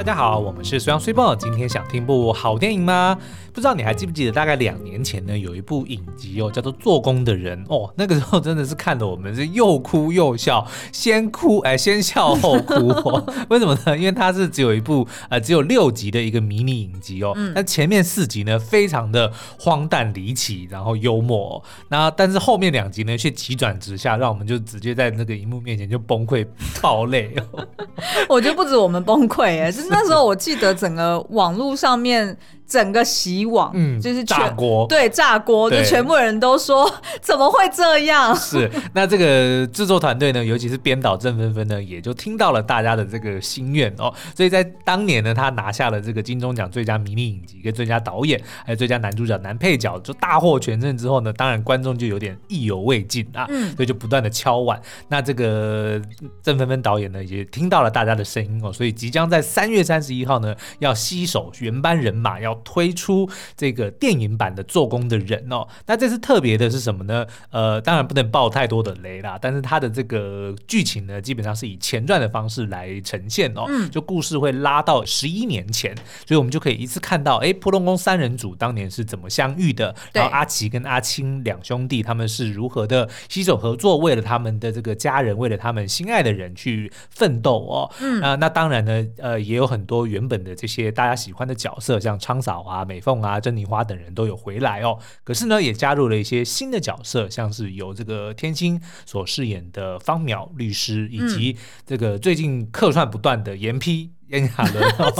大家好，我们是虽阳虽报。今天想听部好电影吗？不知道你还记不记得，大概两年前呢，有一部影集哦，叫做《做工的人》哦。那个时候真的是看的我们是又哭又笑，先哭哎，先笑后哭哦。为什么呢？因为它是只有一部呃只有六集的一个迷你影集哦。那、嗯、前面四集呢，非常的荒诞离奇，然后幽默、哦。那但是后面两集呢，却急转直下，让我们就直接在那个荧幕面前就崩溃爆泪哦。我觉得不止我们崩溃哎，是那时候我记得整个网络上面。整个洗网，嗯，就是炸锅，对，炸锅，就全部人都说怎么会这样？是，那这个制作团队呢，尤其是编导郑芬芬呢，也就听到了大家的这个心愿哦，所以在当年呢，他拿下了这个金钟奖最佳迷你影集跟最佳导演，还有最佳男主角、男配角，就大获全胜之后呢，当然观众就有点意犹未尽啊，嗯，所以就不断的敲碗。那这个郑芬芬导演呢，也听到了大家的声音哦，所以即将在三月三十一号呢，要携手原班人马要。推出这个电影版的做工的人哦，那这次特别的是什么呢？呃，当然不能爆太多的雷啦，但是它的这个剧情呢，基本上是以前传的方式来呈现哦，嗯、就故事会拉到十一年前，所以我们就可以一次看到，哎，扑隆宫三人组当年是怎么相遇的，然后阿奇跟阿青两兄弟他们是如何的携手合作，为了他们的这个家人，为了他们心爱的人去奋斗哦，嗯，啊，那当然呢，呃，也有很多原本的这些大家喜欢的角色，像昌嫂啊、美凤啊、珍妮花等人都有回来哦。可是呢，也加入了一些新的角色，像是由这个天心所饰演的方淼律师，以及这个最近客串不断的严批严亚纶。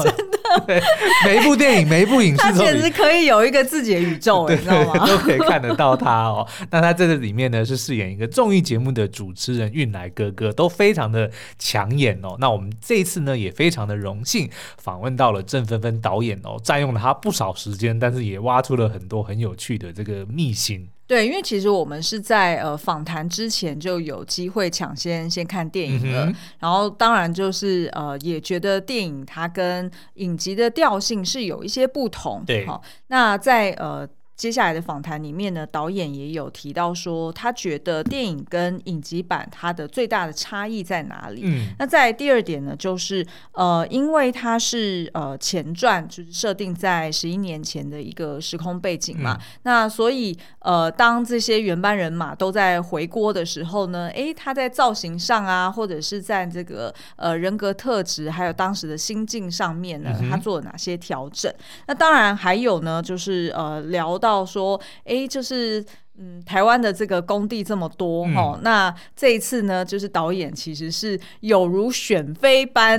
真的。对，每一部电影，每一部影视，他简直可以有一个自己的宇宙，你知道吗？都可以看得到他哦。那他在这里面呢，是饰演一个综艺节目的主持人，运来哥哥都非常的抢眼哦。那我们这一次呢，也非常的荣幸访问到了郑芬芬导演哦，占用了他不少时间，但是也挖出了很多很有趣的这个秘辛。对，因为其实我们是在呃访谈之前就有机会抢先先看电影了，嗯、然后当然就是呃也觉得电影它跟影集的调性是有一些不同。对，好，那在呃。接下来的访谈里面呢，导演也有提到说，他觉得电影跟影集版它的最大的差异在哪里？嗯，那在第二点呢，就是呃，因为它是呃前传，就是设定在十一年前的一个时空背景嘛，嗯、那所以呃，当这些原班人马都在回锅的时候呢，诶，他在造型上啊，或者是在这个呃人格特质，还有当时的心境上面呢，他做了哪些调整？嗯、那当然还有呢，就是呃聊到。到说，哎，就是。嗯，台湾的这个工地这么多哈、那这一次呢，就是导演其实是有如选妃般，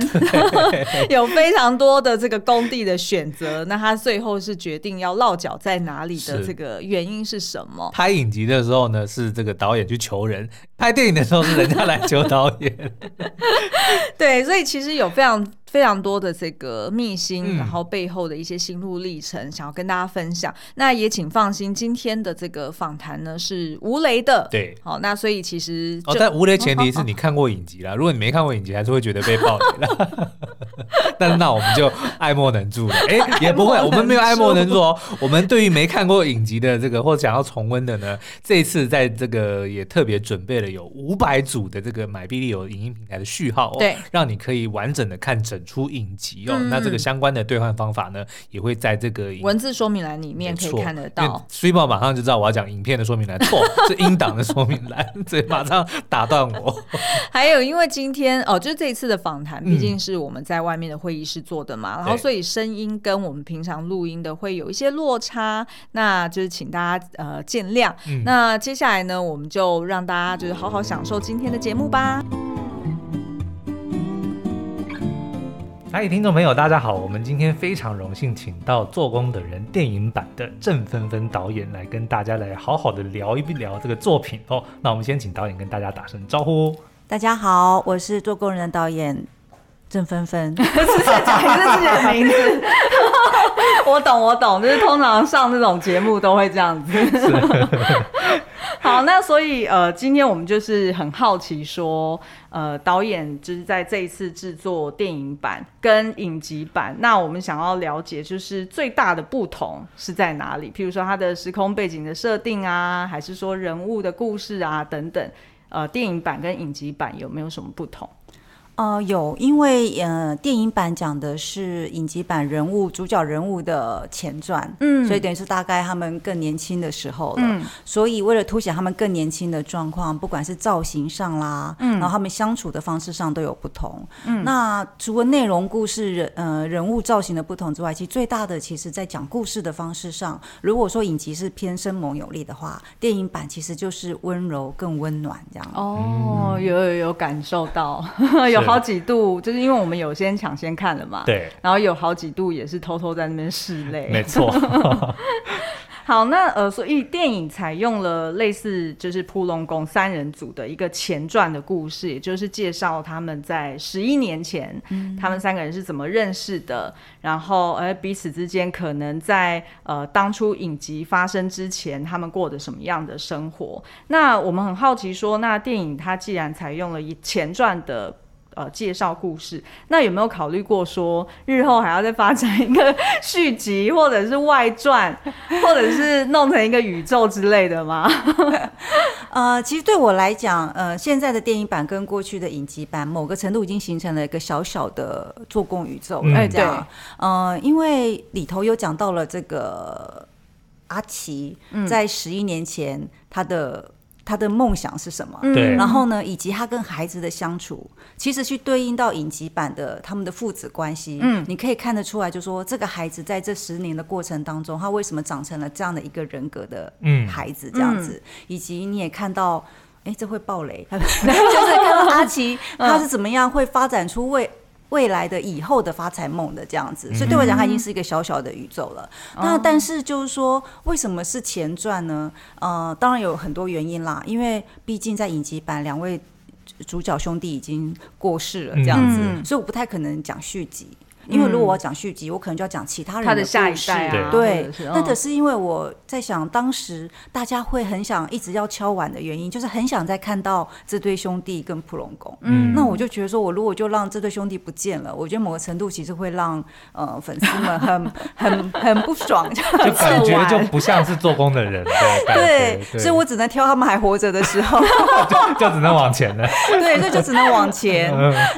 有非常多的这个工地的选择。那他最后是决定要落脚在哪里的这个原因是什么？拍影集的时候呢，是这个导演去求人；拍电影的时候是人家来求导演。对，所以其实有非常非常多的这个秘辛，嗯、然后背后的一些心路历程，想要跟大家分享。那也请放心，今天的这个访谈。呢是无雷的，对，好，那所以其实哦，但无雷前提 是你看过影集啦。如果你没看过影集，还是会觉得被爆雷了。但是那我们就爱莫能助了，哎，也不会，我们没有爱莫能助哦。我们对于没看过影集的这个或想要重温的呢，这一次在这个也特别准备了有五百组的这个买币利有影音平台的序号哦，对，让你可以完整的看整出影集哦。那这个相关的兑换方法呢，也会在这个文字说明栏里面可以看得到。虽报马上就知道我要讲影片的。说明栏错 是音档的说明栏，所以马上打断我。还有，因为今天哦，就是这一次的访谈，毕竟是我们在外面的会议室做的嘛，嗯、然后所以声音跟我们平常录音的会有一些落差，那就是请大家呃见谅。嗯、那接下来呢，我们就让大家就是好好享受今天的节目吧。嗨，听众朋友，大家好！我们今天非常荣幸请到《做工的人》电影版的郑芬芬导演来跟大家来好好的聊一聊这个作品哦。那我们先请导演跟大家打声招呼。大家好，我是《做工人》的导演郑芬芬。是在讲自己的名字。我懂，我懂，就是通常上这种节目都会这样子。好，那所以呃，今天我们就是很好奇说。呃，导演就是在这一次制作电影版跟影集版，那我们想要了解，就是最大的不同是在哪里？譬如说它的时空背景的设定啊，还是说人物的故事啊等等。呃，电影版跟影集版有没有什么不同？呃，有，因为呃，电影版讲的是影集版人物主角人物的前传，嗯，所以等于是大概他们更年轻的时候了，嗯，所以为了凸显他们更年轻的状况，不管是造型上啦，嗯，然后他们相处的方式上都有不同，嗯，那除了内容、故事、人呃人物造型的不同之外，其实最大的其实在讲故事的方式上，如果说影集是偏生猛有力的话，电影版其实就是温柔更温暖这样。哦，有有有感受到有。好几度，就是因为我们有先抢先看了嘛，对，然后有好几度也是偷偷在那边拭泪，没错。好，那呃，所以电影采用了类似就是扑龙宫三人组的一个前传的故事，也就是介绍他们在十一年前，嗯，他们三个人是怎么认识的，然后而彼此之间可能在呃当初影集发生之前，他们过的什么样的生活？那我们很好奇说，那电影它既然采用了一前传的。呃，介绍故事，那有没有考虑过说日后还要再发展一个续集，或者是外传，或者是弄成一个宇宙之类的吗？呃，其实对我来讲，呃，现在的电影版跟过去的影集版，某个程度已经形成了一个小小的做工宇宙，哎、嗯，这样，呃，因为里头有讲到了这个阿奇在十一年前他的。他的梦想是什么？对，然后呢，以及他跟孩子的相处，其实去对应到影集版的他们的父子关系，嗯，你可以看得出来，就说这个孩子在这十年的过程当中，他为什么长成了这样的一个人格的孩子，这样子，以及你也看到，哎，这会爆雷，就是看到阿奇他是怎么样会发展出为。未来的以后的发财梦的这样子，所以对我来讲，它已经是一个小小的宇宙了。嗯、那但是就是说，为什么是前传呢？呃，当然有很多原因啦，因为毕竟在影集版，两位主角兄弟已经过世了，这样子，嗯、所以我不太可能讲续集。因为如果我要讲续集，我可能就要讲其他人的故事，他的下一代啊。对，那可是因为我在想，当时大家会很想一直要敲碗的原因，就是很想再看到这对兄弟跟普龙宫。嗯，那我就觉得说，我如果就让这对兄弟不见了，我觉得某个程度其实会让呃粉丝们很很很不爽，就感觉就不像是做工的人。对，所以我只能挑他们还活着的时候，就就只能往前了。对，所以就只能往前。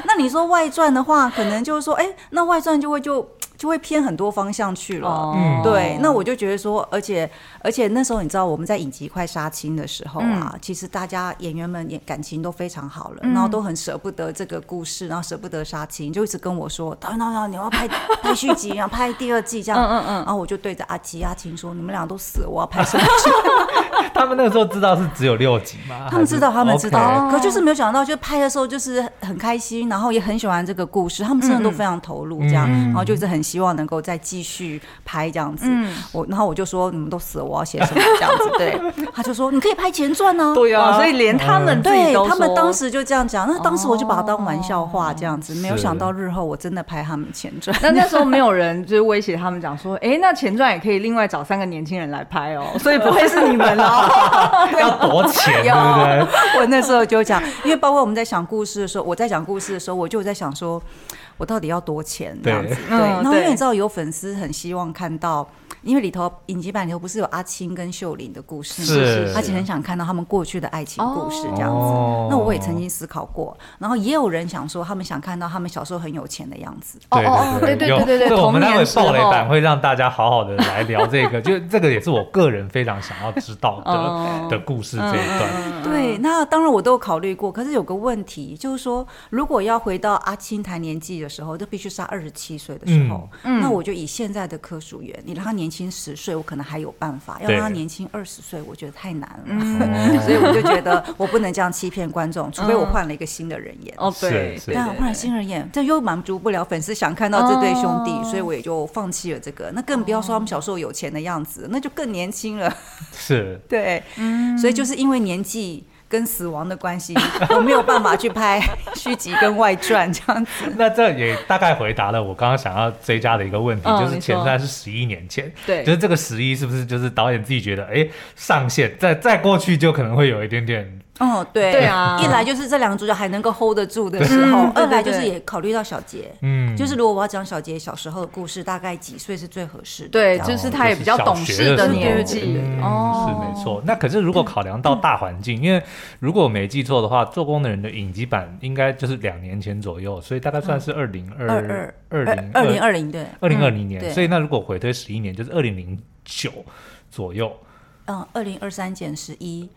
那你说外传的话，可能就是说，哎，那外。快上就会就就会偏很多方向去了，嗯，对。那我就觉得说，而且而且那时候你知道我们在影集快杀青的时候啊，嗯、其实大家演员们也感情都非常好了，嗯、然后都很舍不得这个故事，然后舍不得杀青，就一直跟我说：“导演导演，你要拍拍续集，要拍第二季这样。”嗯嗯嗯。然后我就对着阿吉阿晴说：“你们俩都死了，我要拍什么剧？” 他们那个时候知道是只有六集吗？他们知道，他们知道可就是没有想到，就拍的时候就是很开心，然后也很喜欢这个故事，他们真的都非常投入这样。嗯、然后就是很希望能够再继续拍这样子，嗯、我然后我就说你们都死了，我要写什么这样子？对，他就说你可以拍前传呢、啊。对啊，所以连他们对他们当时就这样讲，那当时我就把它当玩笑话这样子，哦、没有想到日后我真的拍他们前传。那那时候 没有人就是威胁他们讲说，哎，那前传也可以另外找三个年轻人来拍哦，所以不会是你们哦，要多钱对不对？我那时候就讲，因为包括我们在讲故事的时候，我在讲故事的时候，我就在想说。我到底要多钱这样子？对，然后因为你知道有粉丝很希望看到。因为里头影集版里头不是有阿青跟秀玲的故事吗？是，而且很想看到他们过去的爱情故事这样子。哦、那我也曾经思考过，然后也有人想说，他们想看到他们小时候很有钱的样子。对对对对对对，我们待会爆雷版会让大家好好的来聊这个，就 这个也是我个人非常想要知道的、哦、的故事这一段。嗯、对，那当然我都有考虑过，可是有个问题就是说，如果要回到阿青谈年纪的时候，就必须是二十七岁的时候。嗯、那我就以现在的科属员，你让他年轻。轻十岁，我可能还有办法；要让他年轻二十岁，我觉得太难了。嗯、所以我就觉得我不能这样欺骗观众，除非我换了一个新的人演。哦，对，但换了新人演，这又满足不了粉丝想看到这对兄弟，哦、所以我也就放弃了这个。那更不要说他们小时候有钱的样子，那就更年轻了。是，对，嗯、所以就是因为年纪。跟死亡的关系，我没有办法去拍 续集跟外传这样子。那这也大概回答了我刚刚想要追加的一个问题，哦、就是前传是十一年前，对，就是这个十一是不是就是导演自己觉得，哎，上线再再过去就可能会有一点点哦，对对啊，一来就是这两个主角还能够 hold 得住的时候，二来就是也考虑到小杰，嗯，就是如果我要讲小杰小时候的故事，大概几岁是最合适的？对，就是他也比较懂事的年纪，哦，是没错。那可是如果考量到大环境，因为如果我没记错的话，做工的人的影集版应该就是两年前左右，所以大概算是二零二二二零二零二零对，二零二零年。所以那如果回推十一年，就是二零零九左右。嗯，二零二三减十一。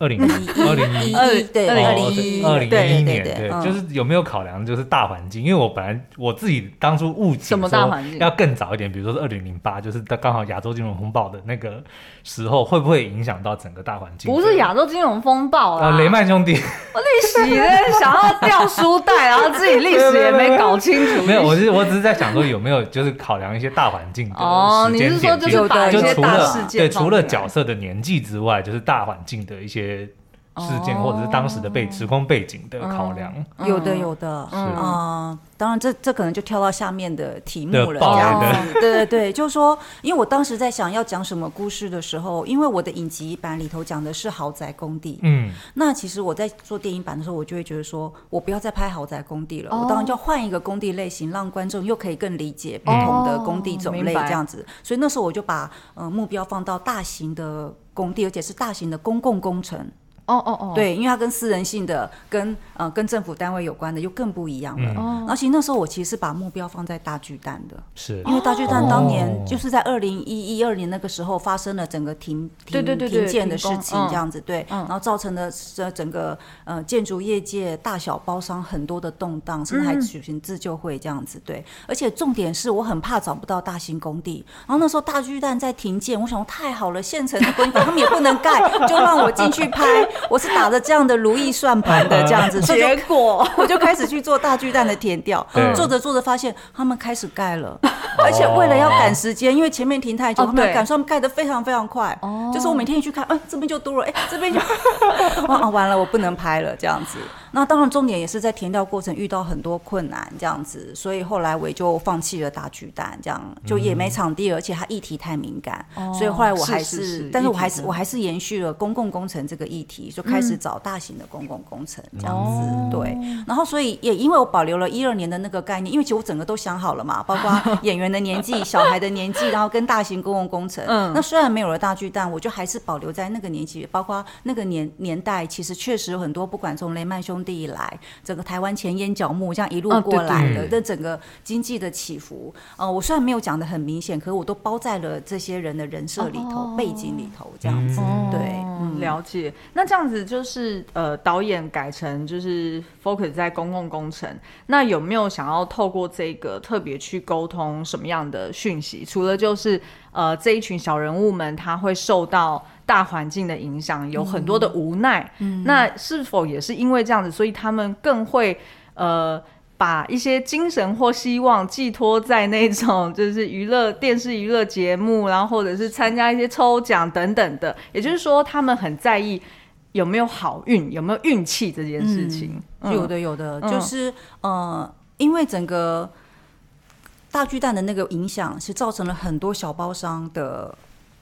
二零一二零一二对二零一二零一一年对，就是有没有考量就是大环境？因为我本来我自己当初误解什么大环境要更早一点，比如说是二零零八，就是刚好亚洲金融风暴的那个时候，会不会影响到整个大环境？不是亚洲金融风暴啊，雷曼兄弟，我历史咧想要掉书袋，然后自己历史也没搞清楚。没有，我是我只是在想说有没有就是考量一些大环境的哦，你是说就是把一些大事件对，除了角色的年纪之外，就是大环境的一些。it. 事件或者是当时的背时空背景的考量，有的有的，嗯，当然这这可能就跳到下面的题目了，这样子，对对对，就是说，因为我当时在想要讲什么故事的时候，因为我的影集版里头讲的是豪宅工地，嗯，那其实我在做电影版的时候，我就会觉得说我不要再拍豪宅工地了，我当然就要换一个工地类型，让观众又可以更理解不同的工地种类这样子，所以那时候我就把呃目标放到大型的工地，而且是大型的公共工程。哦哦哦，对，因为它跟私人性的、跟呃跟政府单位有关的又更不一样了。嗯，而且那时候我其实是把目标放在大巨蛋的，是。因为大巨蛋当年就是在二零一一二年那个时候发生了整个停停停建的事情，这样子对，然后造成了这整个呃建筑业界大小包商很多的动荡，甚至还举行自救会这样子对。而且重点是我很怕找不到大型工地，然后那时候大巨蛋在停建，我想说太好了，现成的工地他们也不能盖，就让我进去拍。我是打着这样的如意算盘的这样子，结果 我就开始去做大巨蛋的填调，做着做着发现他们开始盖了，而且为了要赶时间，因为前面停太久，他们赶上盖得非常非常快。就是我每天一去看，哎，这边就多了，哎，这边就，啊，完了，我不能拍了这样子。那当然重点也是在填掉过程遇到很多困难这样子，所以后来我也就放弃了大巨蛋，这样就也没场地，而且它议题太敏感，所以后来我还是，但是我还是我还是延续了公共工程这个议题。就开始找大型的公共工程这样子，嗯、对，然后所以也因为我保留了一二年的那个概念，因为其实我整个都想好了嘛，包括演员的年纪、小孩的年纪，然后跟大型公共工程。嗯，那虽然没有了大巨蛋，我就还是保留在那个年纪，包括那个年年代，其实确实有很多，不管从雷曼兄弟以来，整个台湾前烟角木这样一路过来的，这整个经济的起伏，呃，我虽然没有讲的很明显，可是我都包在了这些人的人设里头、背景里头，这样子，对，了解。那。这样子就是呃，导演改成就是 focus 在公共工程。那有没有想要透过这个特别去沟通什么样的讯息？除了就是呃，这一群小人物们他会受到大环境的影响，有很多的无奈。嗯，那是否也是因为这样子，所以他们更会呃，把一些精神或希望寄托在那种就是娱乐电视娱乐节目，然后或者是参加一些抽奖等等的。也就是说，他们很在意。有没有好运？有没有运气这件事情？嗯、有的，有的，嗯、就是呃，因为整个大巨蛋的那个影响，是造成了很多小包商的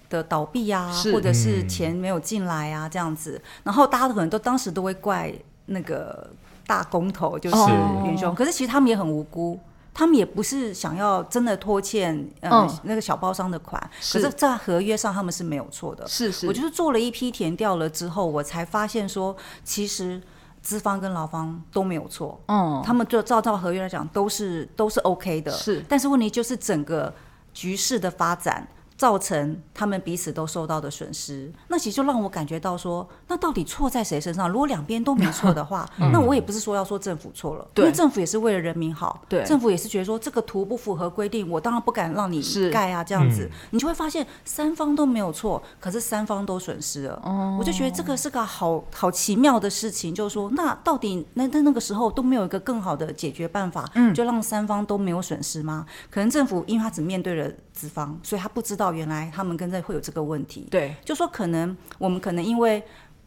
的倒闭啊，或者是钱没有进来啊，这样子。嗯、然后大家可能都当时都会怪那个大工头，就是元凶，哦、可是其实他们也很无辜。他们也不是想要真的拖欠呃那个小包商的款，可是，在合约上他们是没有错的。是是，我就是做了一批填掉了之后，我才发现说，其实资方跟劳方都没有错。嗯，他们就照照合约来讲，都是都是 OK 的。是，但是问题就是整个局势的发展。造成他们彼此都受到的损失，那其实就让我感觉到说，那到底错在谁身上？如果两边都没错的话，嗯、那我也不是说要说政府错了，因为政府也是为了人民好，对。政府也是觉得说这个图不符合规定，我当然不敢让你盖啊，这样子，嗯、你就会发现三方都没有错，可是三方都损失了。哦、我就觉得这个是个好好奇妙的事情，就是说，那到底那在那个时候都没有一个更好的解决办法，嗯，就让三方都没有损失吗？可能政府因为他只面对了资方，所以他不知道。原来他们跟这会有这个问题，对，就说可能我们可能因为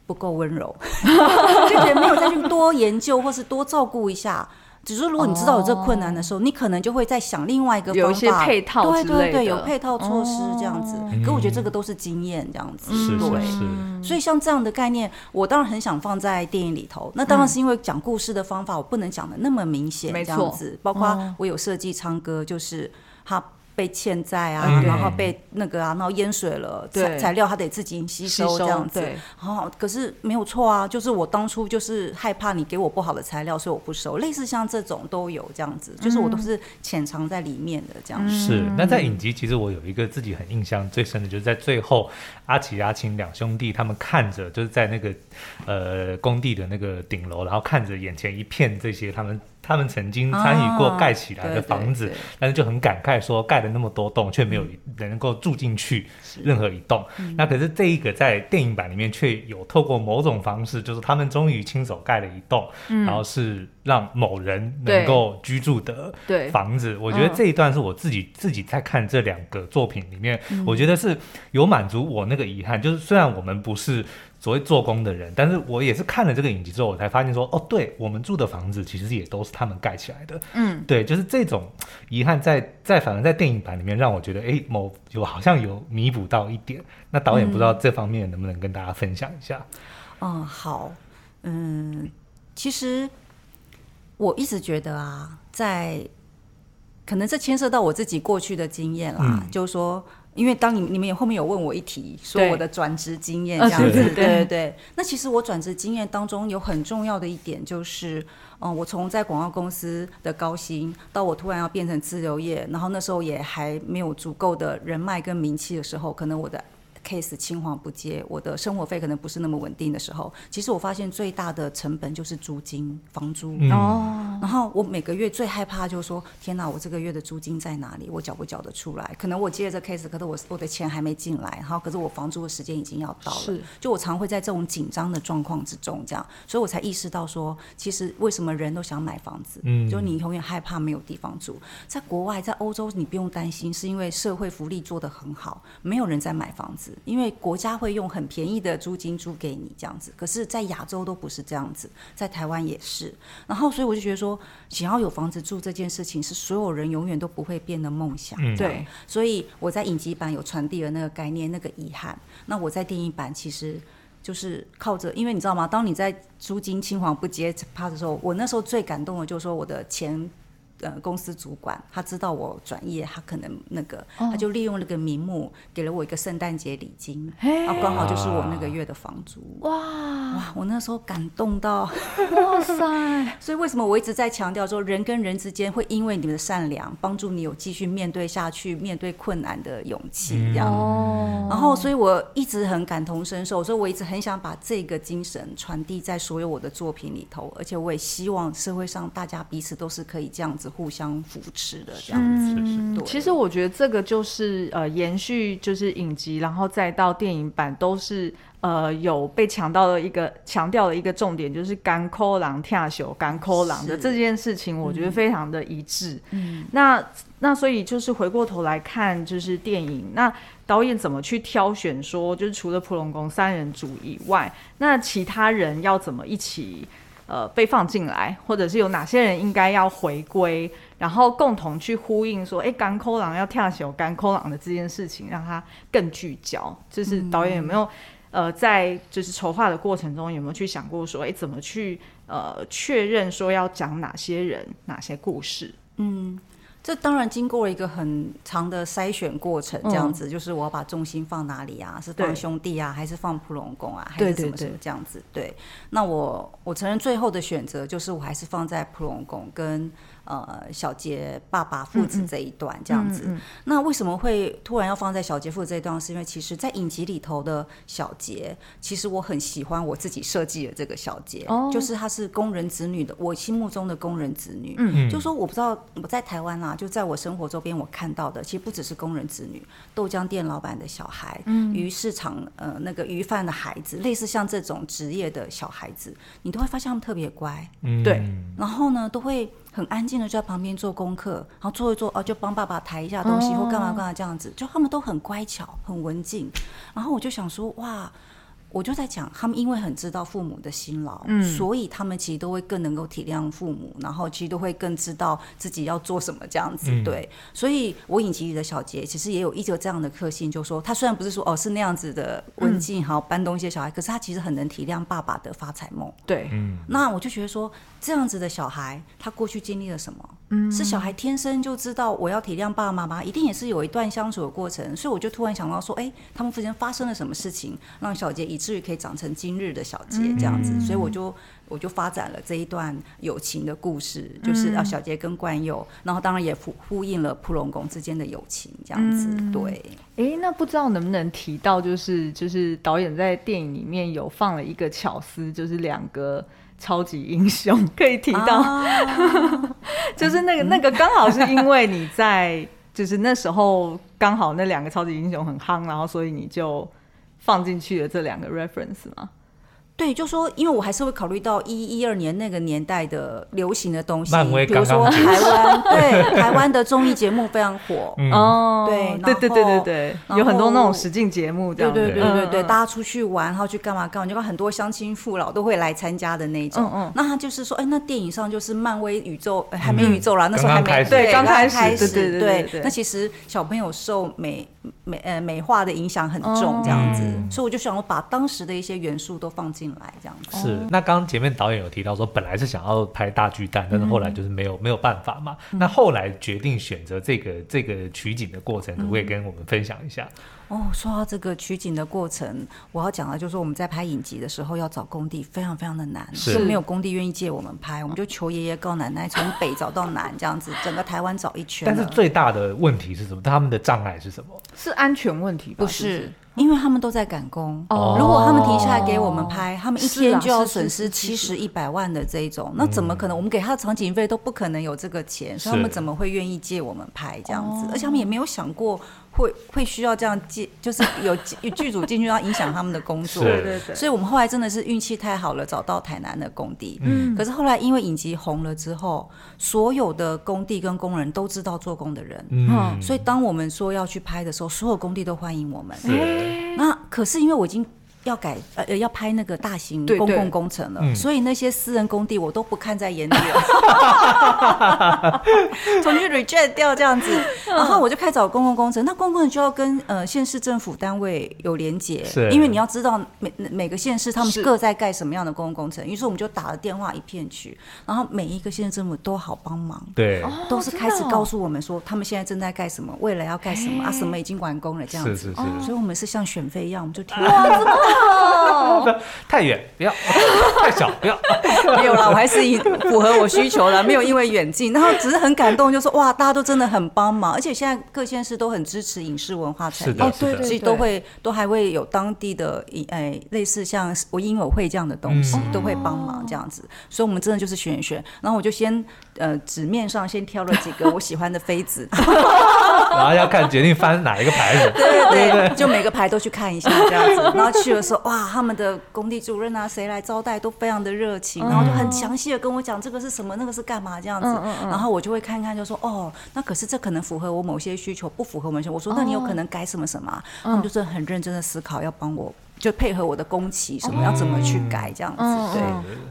不够温柔，就觉得没有再去多研究或是多照顾一下，只是如果你知道有这个困难的时候，哦、你可能就会在想另外一个方法，有一些配套对对对，有配套措施这样子。哦、可我觉得这个都是经验这样子，是、对。是是所以像这样的概念，我当然很想放在电影里头。那当然是因为讲故事的方法，我不能讲的那么明显，这样子。包括我有设计唱歌，就是他。被欠债啊，嗯、然后被那个啊，然后淹水了，材对材料他得自己吸收这样子。对，哦，可是没有错啊，就是我当初就是害怕你给我不好的材料，所以我不收。类似像这种都有这样子，就是我都是潜藏在里面的这样子。嗯、是，那在影集其实我有一个自己很印象最深的，就是在最后阿奇阿青两兄弟他们看着就是在那个呃工地的那个顶楼，然后看着眼前一片这些他们。他们曾经参与过盖起来的房子，但是就很感慨说，盖了那么多栋，却没有人能够住进去任何一栋。那可是这一个在电影版里面却有透过某种方式，就是他们终于亲手盖了一栋，然后是让某人能够居住的房子。我觉得这一段是我自己自己在看这两个作品里面，我觉得是有满足我那个遗憾，就是虽然我们不是。所谓做工的人，但是我也是看了这个影集之后，我才发现说，哦，对，我们住的房子其实也都是他们盖起来的。嗯，对，就是这种遗憾在，在在反而在电影版里面让我觉得，哎，某有好像有弥补到一点。那导演不知道这方面能不能跟大家分享一下？嗯，好，嗯，其实我一直觉得啊，在可能这牵涉到我自己过去的经验啦，嗯、就是说。因为当你你们也后面有问我一题，说我的转职经验这样子，对对对，对。那其实我转职经验当中有很重要的一点就是，嗯，我从在广告公司的高薪，到我突然要变成自由业，然后那时候也还没有足够的人脉跟名气的时候，可能我的。Case 青黄不接，我的生活费可能不是那么稳定的时候，其实我发现最大的成本就是租金、房租。哦、嗯，然后我每个月最害怕就是说，天哪，我这个月的租金在哪里？我缴不缴得出来？可能我接了这 case，可是我我的钱还没进来，然后可是我房租的时间已经要到了。是，就我常会在这种紧张的状况之中，这样，所以我才意识到说，其实为什么人都想买房子？嗯，就你永远害怕没有地方住。在国外，在欧洲，你不用担心，是因为社会福利做得很好，没有人在买房子。因为国家会用很便宜的租金租给你这样子，可是，在亚洲都不是这样子，在台湾也是。然后，所以我就觉得说，想要有房子住这件事情，是所有人永远都不会变的梦想。嗯、对，所以我在影集版有传递了那个概念，那个遗憾。那我在电影版其实就是靠着，因为你知道吗？当你在租金青黄不接趴的时候，我那时候最感动的就是说我的钱。呃，公司主管他知道我转业，他可能那个，他就利用那个名目给了我一个圣诞节礼金，啊，刚好就是我那个月的房租。哇哇，我那时候感动到，哇塞！所以为什么我一直在强调说，人跟人之间会因为你们的善良，帮助你有继续面对下去、面对困难的勇气，这样。哦。然后，所以我一直很感同身受，所以我一直很想把这个精神传递在所有我的作品里头，而且我也希望社会上大家彼此都是可以这样子。互相扶持的这样子，嗯，对其实我觉得这个就是呃，延续就是影集，然后再到电影版，都是呃有被强调的一个强调的一个重点，就是干抠狼跳球干抠狼的这件事情，我觉得非常的一致。嗯，那那所以就是回过头来看，就是电影，那导演怎么去挑选说，就是除了普隆宫三人组以外，那其他人要怎么一起？呃，被放进来，或者是有哪些人应该要回归，然后共同去呼应说，哎，干扣狼要跳起甘苦人的这件事情，让他更聚焦。就是导演有没有、嗯、呃，在就是筹划的过程中，有没有去想过说，哎，怎么去呃确认说要讲哪些人、哪些故事？嗯。这当然经过了一个很长的筛选过程，这样子、嗯、就是我要把重心放哪里啊？是放兄弟啊，还是放普龙宫啊？还是什么什么这样子？对，对，对，那我我承认最后的选择就是我还是放在普龙宫跟。呃，小杰爸爸父子这一段这样子，嗯嗯。嗯、那为什么会突然要放在小杰父子这一段？是因为其实，在影集里头的小杰，其实我很喜欢我自己设计的这个小杰，哦、就是他是工人子女的，我心目中的工人子女。嗯，就说我不知道我在台湾啊，就在我生活周边我看到的，其实不只是工人子女，豆浆店老板的小孩，嗯，鱼市场呃那个鱼贩的孩子，类似像这种职业的小孩子，你都会发现他们特别乖，嗯，对，然后呢都会。很安静的就在旁边做功课，然后做一做哦，就帮爸爸抬一下东西、哦、或干嘛干嘛这样子，就他们都很乖巧，很文静。然后我就想说，哇，我就在讲，他们因为很知道父母的辛劳，嗯，所以他们其实都会更能够体谅父母，然后其实都会更知道自己要做什么这样子，嗯、对。所以我影集里的小杰其实也有一个这样的个性，就是说他虽然不是说哦是那样子的文静，好搬东西的小孩，可是他其实很能体谅爸爸的发财梦，对，嗯。那我就觉得说，这样子的小孩，他过去经历了什么？嗯，是小孩天生就知道我要体谅爸爸妈妈，一定也是有一段相处的过程。所以我就突然想到说，哎，他们之间发生了什么事情，让小杰一。至于可以长成今日的小杰这样子，嗯、所以我就我就发展了这一段友情的故事，嗯、就是啊小杰跟冠佑，然后当然也呼呼应了普龙宫之间的友情这样子。嗯、对，哎，那不知道能不能提到，就是就是导演在电影里面有放了一个巧思，就是两个超级英雄可以提到，啊、就是那个、嗯、那个刚好是因为你在 就是那时候刚好那两个超级英雄很夯，然后所以你就。放进去的这两个 reference 吗？对，就说，因为我还是会考虑到一一二年那个年代的流行的东西，刚刚比如说台湾，对台湾的综艺节目非常火，哦、嗯，对，对对对对对，后有很多那种实境节目，对对对对对，大家出去玩，然后去干嘛干嘛，就看很多乡亲父老都会来参加的那种。嗯嗯，那他就是说，哎，那电影上就是漫威宇宙还没宇宙啦，嗯、那时候还没刚刚对，刚开始，对对对对，那其实小朋友受美美呃美化的影响很重，这样子，嗯、所以我就想我把当时的一些元素都放进来，这样子。是，那刚刚前面导演有提到说，本来是想要拍大巨蛋，但是后来就是没有没有办法嘛。嗯、那后来决定选择这个这个取景的过程，可不可以跟我们分享一下？哦，说到这个取景的过程，我要讲的就是我们在拍影集的时候要找工地，非常非常的难，是没有工地愿意借我们拍，我们就求爷爷告奶奶，从北找到南这样子，整个台湾找一圈。但是最大的问题是什么？他们的障碍是什么？是安全问题吧？不是。因为他们都在赶工，哦、如果他们停下来给我们拍，他们一天就要损失七十一百万的这一种，那怎么可能？我们给他的场景费都不可能有这个钱，所以他们怎么会愿意借我们拍这样子？而且他们也没有想过。会会需要这样进，就是有剧组进去要影响他们的工作，对对对。所以我们后来真的是运气太好了，找到台南的工地。嗯。可是后来因为影集红了之后，所有的工地跟工人都知道做工的人，嗯。所以当我们说要去拍的时候，所有工地都欢迎我们。是。那可是因为我已经。要改呃呃要拍那个大型公共工程了，所以那些私人工地我都不看在眼里了，从去 reject 掉这样子，然后我就开始找公共工程。那公共工程就要跟呃县市政府单位有连结，因为你要知道每每个县市他们各在盖什么样的公共工程。于是我们就打了电话一片去，然后每一个县市政府都好帮忙，对，都是开始告诉我们说他们现在正在盖什么，未来要盖什么啊，什么已经完工了这样子，是是是，所以我们是像选妃一样，我们就听。哦，太远不要，太小不要，没有啦，我还是以符合我需求了，没有因为远近，然后只是很感动，就说哇，大家都真的很帮忙，而且现在各县市都很支持影视文化产业，对对，所以都会都还会有当地的哎类似像我影友会这样的东西，都会帮忙这样子，所以我们真的就是选一选，然后我就先呃纸面上先挑了几个 我喜欢的妃子，然后要看决定翻哪一个牌子，对对对，就每个牌都去看一下这样子，然后去了。说哇，他们的工地主任啊，谁来招待都非常的热情，然后就很详细的跟我讲这个是什么，那个是干嘛这样子，然后我就会看看，就说哦，那可是这可能符合我某些需求，不符合我们。我说那你有可能改什么什么？啊？他们就是很认真的思考，要帮我就配合我的工期什么，要怎么去改这样子，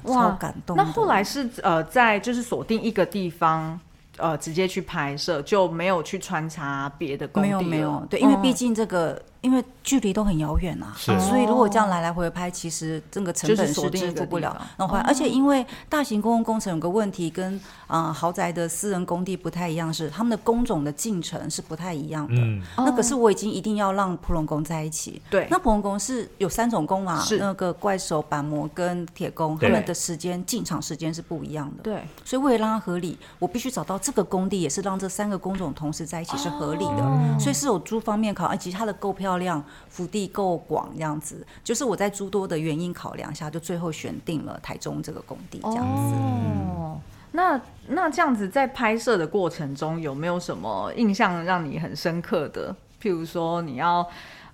对，超感动。那后来是呃，在就是锁定一个地方，呃，直接去拍摄，就没有去穿插别的工地。没有没有，对，因为毕竟这个。因为距离都很遥远啊，是所以如果这样来来回回拍，其实这个成本是支付不了。然后，而且因为大型公共工程有个问题，跟啊、呃、豪宅的私人工地不太一样，是他们的工种的进程是不太一样的。嗯、那可是我已经一定要让普龙工在一起。对，那普龙工是有三种工嘛，是那个怪手板模跟铁工，他们的时间进场时间是不一样的。对，所以为了让它合理，我必须找到这个工地，也是让这三个工种同时在一起是合理的。哦、所以是有诸方面考，而且它的购票。漂亮，福地够广，这样子，就是我在诸多的原因考量下，就最后选定了台中这个工地，这样子。哦，那那这样子在拍摄的过程中，有没有什么印象让你很深刻的？譬如说，你要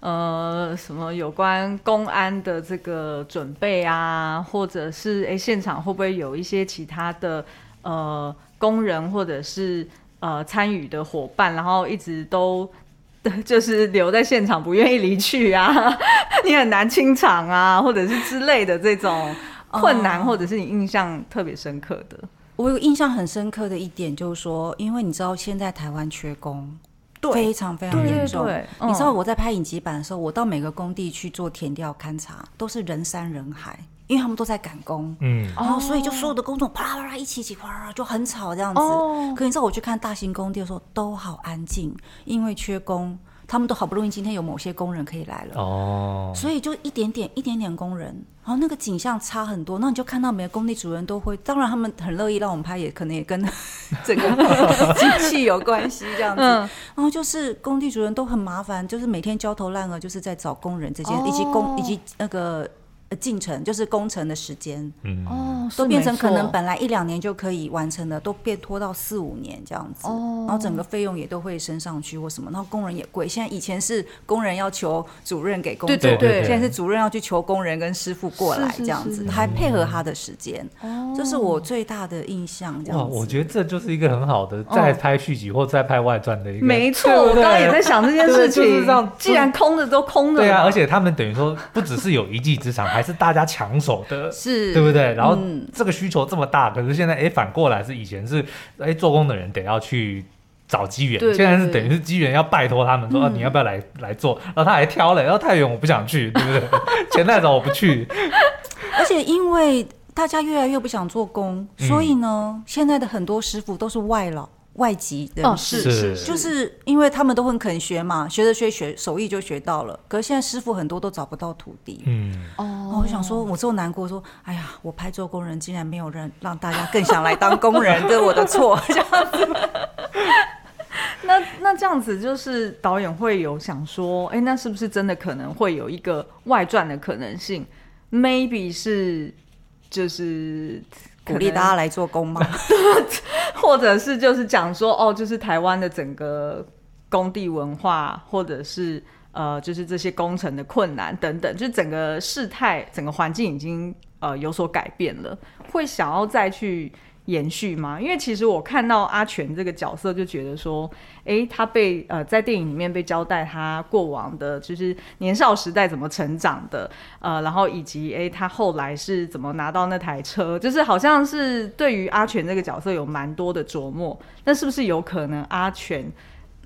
呃什么有关公安的这个准备啊，或者是哎、欸、现场会不会有一些其他的呃工人或者是呃参与的伙伴，然后一直都。就是留在现场不愿意离去啊，你很难清场啊，或者是之类的这种困难，或者是你印象特别深刻的。我有印象很深刻的一点就是说，因为你知道现在台湾缺工，对，非常非常严重。你知道我在拍影集版的时候，我到每个工地去做田调勘察，都是人山人海。因为他们都在赶工，嗯，然后所以就所有的工种啪啦啪啦一起起，啪啦就很吵这样子。哦、可你知道我去看大型工地的时候都好安静，因为缺工，他们都好不容易今天有某些工人可以来了，哦，所以就一点点一点点工人，然后那个景象差很多。那你就看到每个工地主人都会，当然他们很乐意让我们拍，也可能也跟 整个 机器有关系这样子。嗯、然后就是工地主人都很麻烦，就是每天焦头烂额，就是在找工人这些，以及工以及那个。呃，进程就是工程的时间，嗯。哦，都变成可能本来一两年就可以完成的，都变拖到四五年这样子，哦，然后整个费用也都会升上去或什么，然后工人也贵。现在以前是工人要求主任给工作，对对对，现在是主任要去求工人跟师傅过来这样子，还配合他的时间，哦，这是我最大的印象。这样子，我觉得这就是一个很好的再拍续集或再拍外传的一个，没错，我刚刚也在想这件事情，既然空的都空了，对啊，而且他们等于说不只是有一技之长。还是大家抢手的，是对不对？然后这个需求这么大，可是现在哎，反过来是以前是哎做工的人得要去找机缘，现在是等于是机缘要拜托他们说你要不要来来做，然后他还挑了，然后太远我不想去，对不对？钱太少我不去。而且因为大家越来越不想做工，所以呢，现在的很多师傅都是外劳。外籍人士，哦、是，就是因为他们都很肯学嘛，学着学学手艺就学到了。可是现在师傅很多都找不到徒弟，嗯，哦，我想说，我这么难过，说，哎呀，我拍做工人，竟然没有人让大家更想来当工人，这是我的错，这样子。那那这样子，就是导演会有想说，哎，那是不是真的可能会有一个外传的可能性？Maybe 是，就是。鼓励大家来做工吗？或者是就是讲说哦，就是台湾的整个工地文化，或者是呃，就是这些工程的困难等等，就整个事态、整个环境已经呃有所改变了，会想要再去。延续吗？因为其实我看到阿全这个角色，就觉得说，诶，他被呃在电影里面被交代他过往的，就是年少时代怎么成长的，呃，然后以及诶他后来是怎么拿到那台车，就是好像是对于阿全这个角色有蛮多的琢磨。那是不是有可能阿全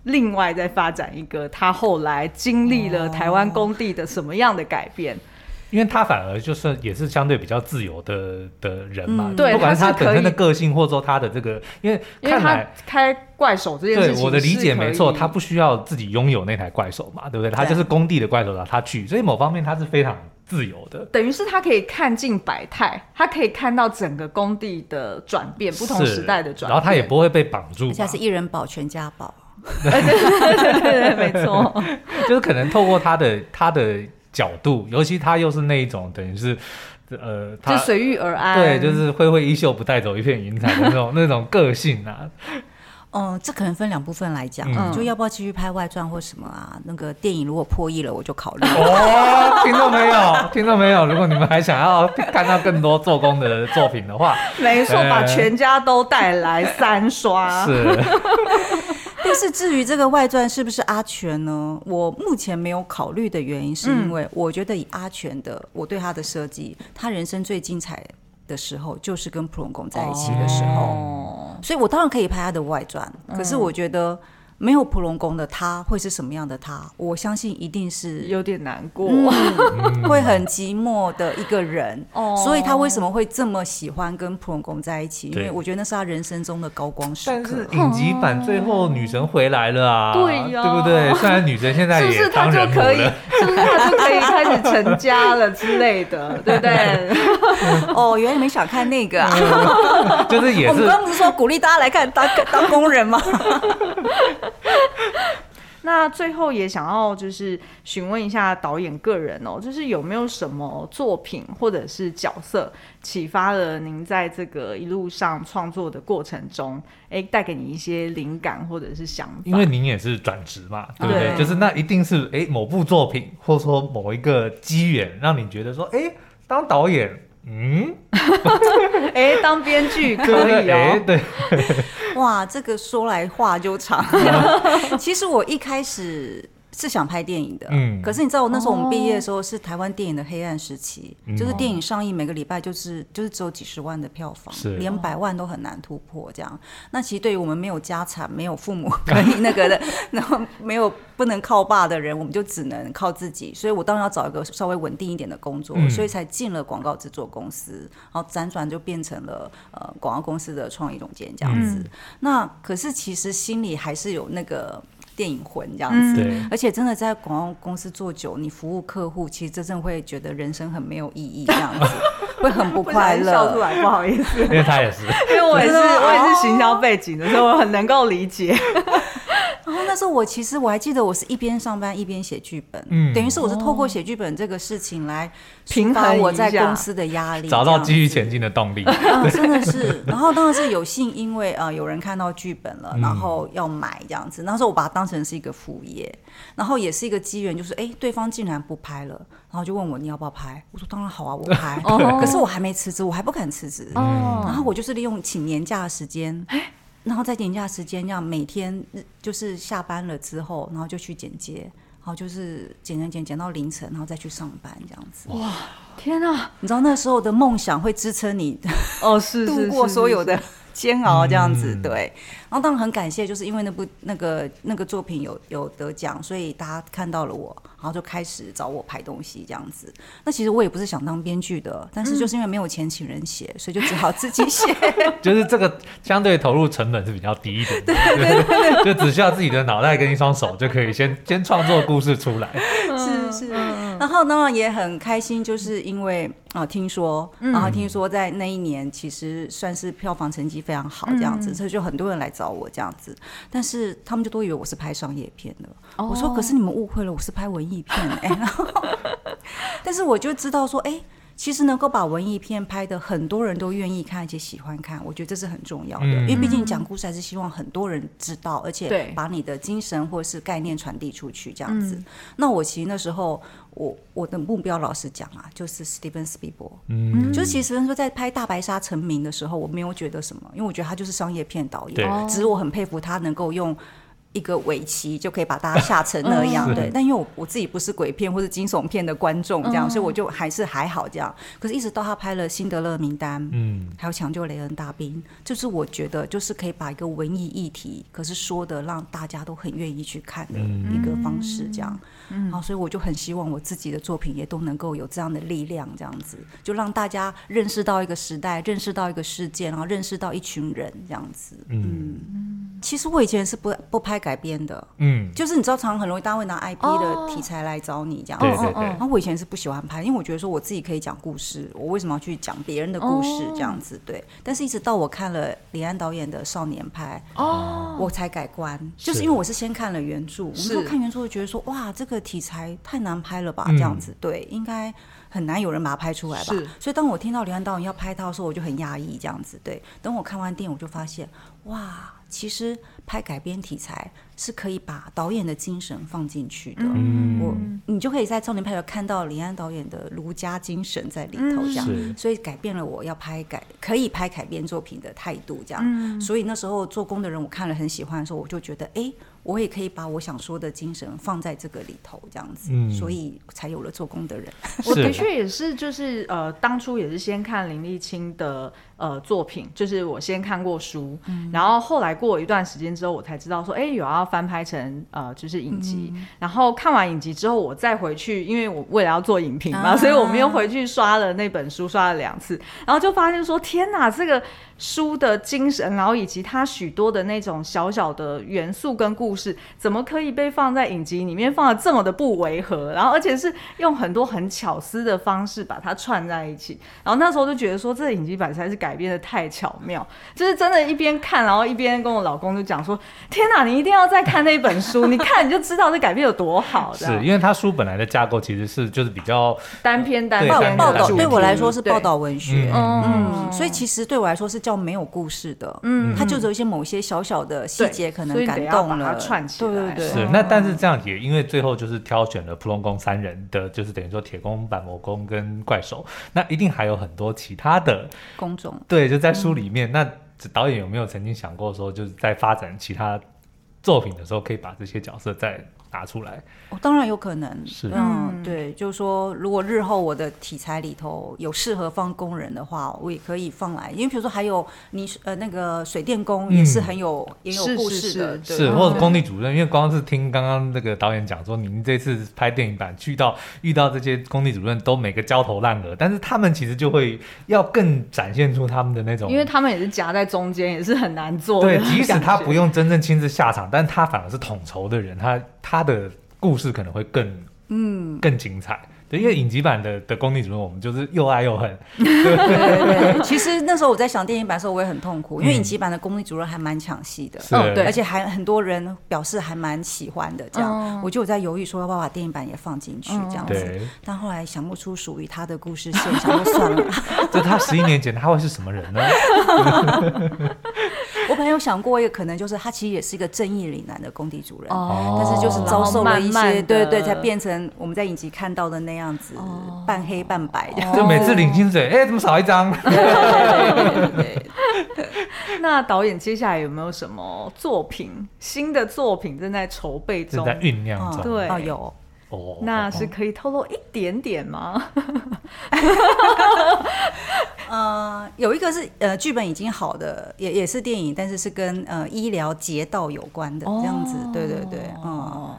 另外再发展一个，他后来经历了台湾工地的什么样的改变？哦因为他反而就是也是相对比较自由的的人嘛，对，不管是他本身的个性，或者说他的这个，因为看来开怪手这件事情，对我的理解没错，他不需要自己拥有那台怪手嘛，对不对？他就是工地的怪手，让他去，所以某方面他是非常自由的，等于是他可以看尽百态，他可以看到整个工地的转变，不同时代的转变，然后他也不会被绑住，现在是一人保全家保，对对对对，没错，就是可能透过他的他的。角度，尤其他又是那一种，等于是，呃，他就随遇而安，对，就是挥挥衣袖不带走一片云彩的那种那种个性啊。嗯，这可能分两部分来讲，嗯，就要不要继续拍外传或什么啊？那个电影如果破亿了，我就考虑。哦，听到没有？听到没有？如果你们还想要看到更多做工的作品的话，没错，把全家都带来三刷。是。但是至于这个外传是不是阿全呢？我目前没有考虑的原因，是因为我觉得以阿全的我对他的设计，他人生最精彩的时候就是跟普隆公在一起的时候，所以我当然可以拍他的外传。可是我觉得。没有普隆宫的他会是什么样的他？我相信一定是有点难过，嗯、会很寂寞的一个人。哦，所以他为什么会这么喜欢跟普隆宫在一起？因为我觉得那是他人生中的高光时刻。但是影集版最后女神回来了啊，对呀，对不对？虽然女神现在 也当人母了，是不是他就可以开始成家了之类的，对不对？哦，原来你们想看那个啊？嗯、就是也是，我们刚刚不是说鼓励大家来看当当工人吗？那最后也想要就是询问一下导演个人哦，就是有没有什么作品或者是角色启发了您在这个一路上创作的过程中，哎，带给你一些灵感或者是想法？因为您也是转职嘛，对不对？对，就是那一定是哎某部作品，或者说某一个机缘，让你觉得说，哎，当导演。嗯，哎，当编剧可以哦。对，哇，这个说来话就长。其实我一开始。是想拍电影的，嗯，可是你知道我那时候我们毕业的时候是台湾电影的黑暗时期，哦、就是电影上映每个礼拜就是就是只有几十万的票房，是连百万都很难突破这样。那其实对于我们没有家产、没有父母可以那个的，然后没有不能靠爸的人，我们就只能靠自己。所以我当然要找一个稍微稳定一点的工作，嗯、所以才进了广告制作公司，然后辗转就变成了呃广告公司的创意总监这样子。嗯、那可是其实心里还是有那个。电影魂这样子，嗯、而且真的在广告公司做久，你服务客户，其实真正会觉得人生很没有意义，这样子 会很不快乐。笑出来，不好意思，因为他也是，因 为我也是，我也是行销背景的，所以我很能够理解。然后那时候我其实我还记得，我是一边上班一边写剧本，嗯，等于是我是透过写剧本这个事情来平衡我在公司的压力，找到继续前进的动力。嗯，真的是。然后当然是有幸，因为呃有人看到剧本了，然后要买这样子。那时候我把它当成是一个副业，然后也是一个机缘，就是哎对方竟然不拍了，然后就问我你要不要拍？我说当然好啊，我拍。可是我还没辞职，我还不敢辞职。然后我就是利用请年假的时间。然后在年假时间，这样每天就是下班了之后，然后就去剪接，然后就是剪剪剪剪到凌晨，然后再去上班这样子。哇，天啊！你知道那时候的梦想会支撑你哦，是度过所有的煎熬这样子，对。然后当然很感谢，就是因为那部那个那个作品有有得奖，所以大家看到了我，然后就开始找我拍东西这样子。那其实我也不是想当编剧的，但是就是因为没有钱请人写，所以就只好自己写。就是这个相对投入成本是比较低一点的，对对对，就只需要自己的脑袋跟一双手就可以先先创作故事出来。是 是，然后呢也很开心，就是因为啊听说，然后听说在那一年其实算是票房成绩非常好这样子，所以就很多人来找我这样子，但是他们就都以为我是拍商业片的。Oh. 我说，可是你们误会了，我是拍文艺片哎、欸。然后，但是我就知道说，哎、欸。其实能够把文艺片拍的很多人都愿意看，而且喜欢看，我觉得这是很重要的。嗯、因为毕竟讲故事还是希望很多人知道，而且把你的精神或是概念传递出去这样子。嗯、那我其实那时候，我我的目标老实讲啊，就是史蒂芬史匹柏。嗯，就是其实说在拍《大白鲨》成名的时候，我没有觉得什么，因为我觉得他就是商业片导演。对只是我很佩服他能够用。一个尾鳍就可以把大家吓成那样，对。但因为我我自己不是鬼片或是惊悚片的观众，这样，所以我就还是还好这样。可是，一直到他拍了《辛德勒名单》，嗯，还有《抢救雷恩大兵》，就是我觉得就是可以把一个文艺议题，可是说的让大家都很愿意去看的一个方式，这样。嗯，好，所以我就很希望我自己的作品也都能够有这样的力量，这样子，就让大家认识到一个时代，认识到一个世界，然后认识到一群人，这样子。嗯，其实我以前是不不拍。改编的，嗯，就是你知道，常常很容易大家会拿 IP 的题材来找你这样子。对对对。然后我以前是不喜欢拍，因为我觉得说我自己可以讲故事，我为什么要去讲别人的故事这样子？对。但是一直到我看了李安导演的《少年派》，哦，我才改观，就是因为我是先看了原著，我们看原著就觉得说，哇，这个题材太难拍了吧？这样子，对，应该很难有人把它拍出来吧？所以当我听到李安导演要拍他的时候，我就很压抑这样子。对。等我看完电影，我就发现，哇。其实拍改编题材是可以把导演的精神放进去的，嗯、我你就可以在《少年派》有看到李安导演的儒家精神在里头，这样，嗯、所以改变了我要拍改可以拍改编作品的态度，这样。嗯、所以那时候做工的人，我看了很喜欢的时候，我就觉得，哎。我也可以把我想说的精神放在这个里头，这样子，嗯、所以才有了做工的人。我的确也是，就是呃，当初也是先看林立青的呃作品，就是我先看过书，嗯、然后后来过一段时间之后，我才知道说，哎，有要翻拍成呃就是影集。嗯、然后看完影集之后，我再回去，因为我为了要做影评嘛，啊、所以我们又回去刷了那本书，刷了两次，然后就发现说，天哪，这个。书的精神，然后以及它许多的那种小小的元素跟故事，怎么可以被放在影集里面放的这么的不违和？然后而且是用很多很巧思的方式把它串在一起。然后那时候就觉得说，这个影集版才是改编的太巧妙，就是真的，一边看，然后一边跟我老公就讲说：“天哪，你一定要再看那本书，你看你就知道这改编有多好。”是因为他书本来的架构其实是就是比较单篇单报报道，对我来说是报道文学，嗯。嗯，所以其实对我来说是叫。没有故事的，嗯，他就有一些某些小小的细节可能感动了，串起来，对对对，是。那但是这样也因为最后就是挑选了普隆宫三人的，就是等于说铁公、板魔宫跟怪手，那一定还有很多其他的工种，对，就在书里面。那导演有没有曾经想过说，就是在发展其他作品的时候，可以把这些角色再拿出来？哦，当然有可能。是，嗯，对，就是说，如果日后我的题材里头有适合放工人的话，我也可以放来。因为比如说，还有你呃那个水电工也是很有、嗯、也有故事的，是，是，是，是或者工地主任。因为光是听刚刚那个导演讲说，您这次拍电影版去到遇到这些工地主任，都每个焦头烂额，但是他们其实就会要更展现出他们的那种，因为他们也是夹在中间，也是很难做的。对，即使他不用真正亲自下场，但他反而是统筹的人，他他的。故事可能会更嗯。更精彩，对，因为影集版的的工地主任，我们就是又爱又恨。对对对，其实那时候我在想电影版的时候，我也很痛苦，因为影集版的工地主任还蛮抢戏的，嗯，对，而且还很多人表示还蛮喜欢的，这样，嗯，我就有在犹豫说要不要把电影版也放进去这样子，嗯，但后来想不出属于他的故事线，想就算了。就他十一年前他会是什么人呢？我本来有想过一个可能，就是他其实也是一个正义凛然的工地主人，哦、但是就是遭受了一些，慢慢对对，才变成我们在影集看到的那样子，哦、半黑半白的。就每次领薪水，哎、欸，怎么少一张？那导演接下来有没有什么作品？新的作品正在筹备中，正在酝酿中。对，哦、有。哦，那是可以透露一点点吗？呃，有一个是呃剧本已经好的，也也是电影，但是是跟呃医疗劫道有关的这样子，哦、对对对，嗯。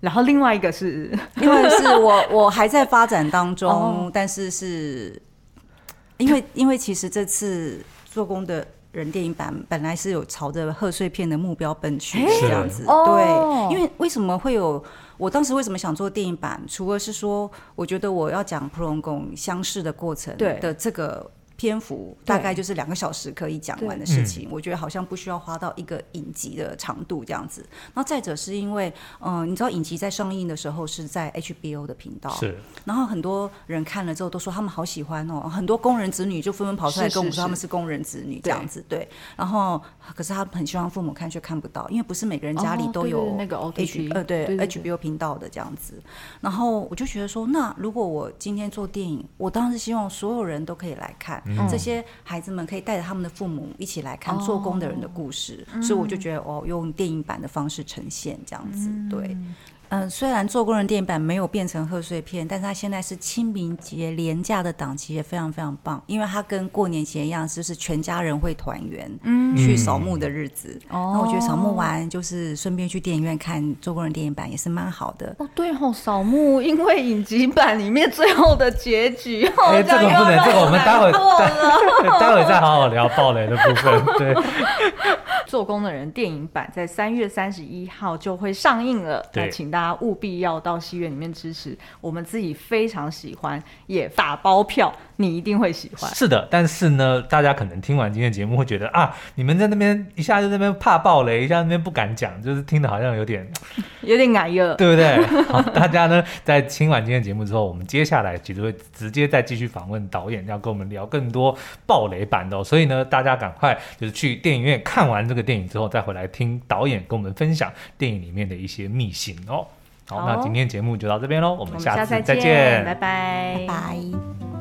然后另外一个是，因为是我我还在发展当中，哦、但是是因为因为其实这次做工的人电影版本来是有朝着贺岁片的目标奔去这样子，对，因为为什么会有？我当时为什么想做电影版？除了是说，我觉得我要讲普隆贡相识的过程的这个。篇幅大概就是两个小时可以讲完的事情，我觉得好像不需要花到一个影集的长度这样子。那再者是因为，嗯，你知道影集在上映的时候是在 HBO 的频道，是。然后很多人看了之后都说他们好喜欢哦，很多工人子女就纷纷跑出来跟我们说他们是工人子女这样子，对。然后可是他们很希望父母看却看不到，因为不是每个人家里都有那个 H 呃对 HBO 频道的这样子。然后我就觉得说，那如果我今天做电影，我当然是希望所有人都可以来看。嗯、这些孩子们可以带着他们的父母一起来看做工的人的故事，哦、所以我就觉得哦，用电影版的方式呈现这样子，嗯、对。嗯，虽然做工人电影版没有变成贺岁片，但是它现在是清明节廉价的档期也非常非常棒，因为它跟过年前一样，就是全家人会团圆，嗯，去扫墓的日子。哦，那我觉得扫墓完就是顺便去电影院看做工人电影版也是蛮好的。哦，对哦，扫墓，因为影集版里面最后的结局，哎，这个不能，这个我们待会待待会再好好聊爆雷的部分。对，做工的人电影版在三月三十一号就会上映了，对，请大家。务必要到戏院里面支持，我们自己非常喜欢，也打包票，你一定会喜欢。是的，但是呢，大家可能听完今天的节目会觉得啊，你们在那边一下就在那边怕爆雷，一下那边不敢讲，就是听的好像有点 有点矮了，对不对？好，大家呢在听完今天的节目之后，我们接下来其实会直接再继续访问导演，要跟我们聊更多爆雷版的哦。所以呢，大家赶快就是去电影院看完这个电影之后，再回来听导演跟我们分享电影里面的一些秘辛哦。好，那今天节目就到这边喽，我们下次再见，拜拜，拜拜。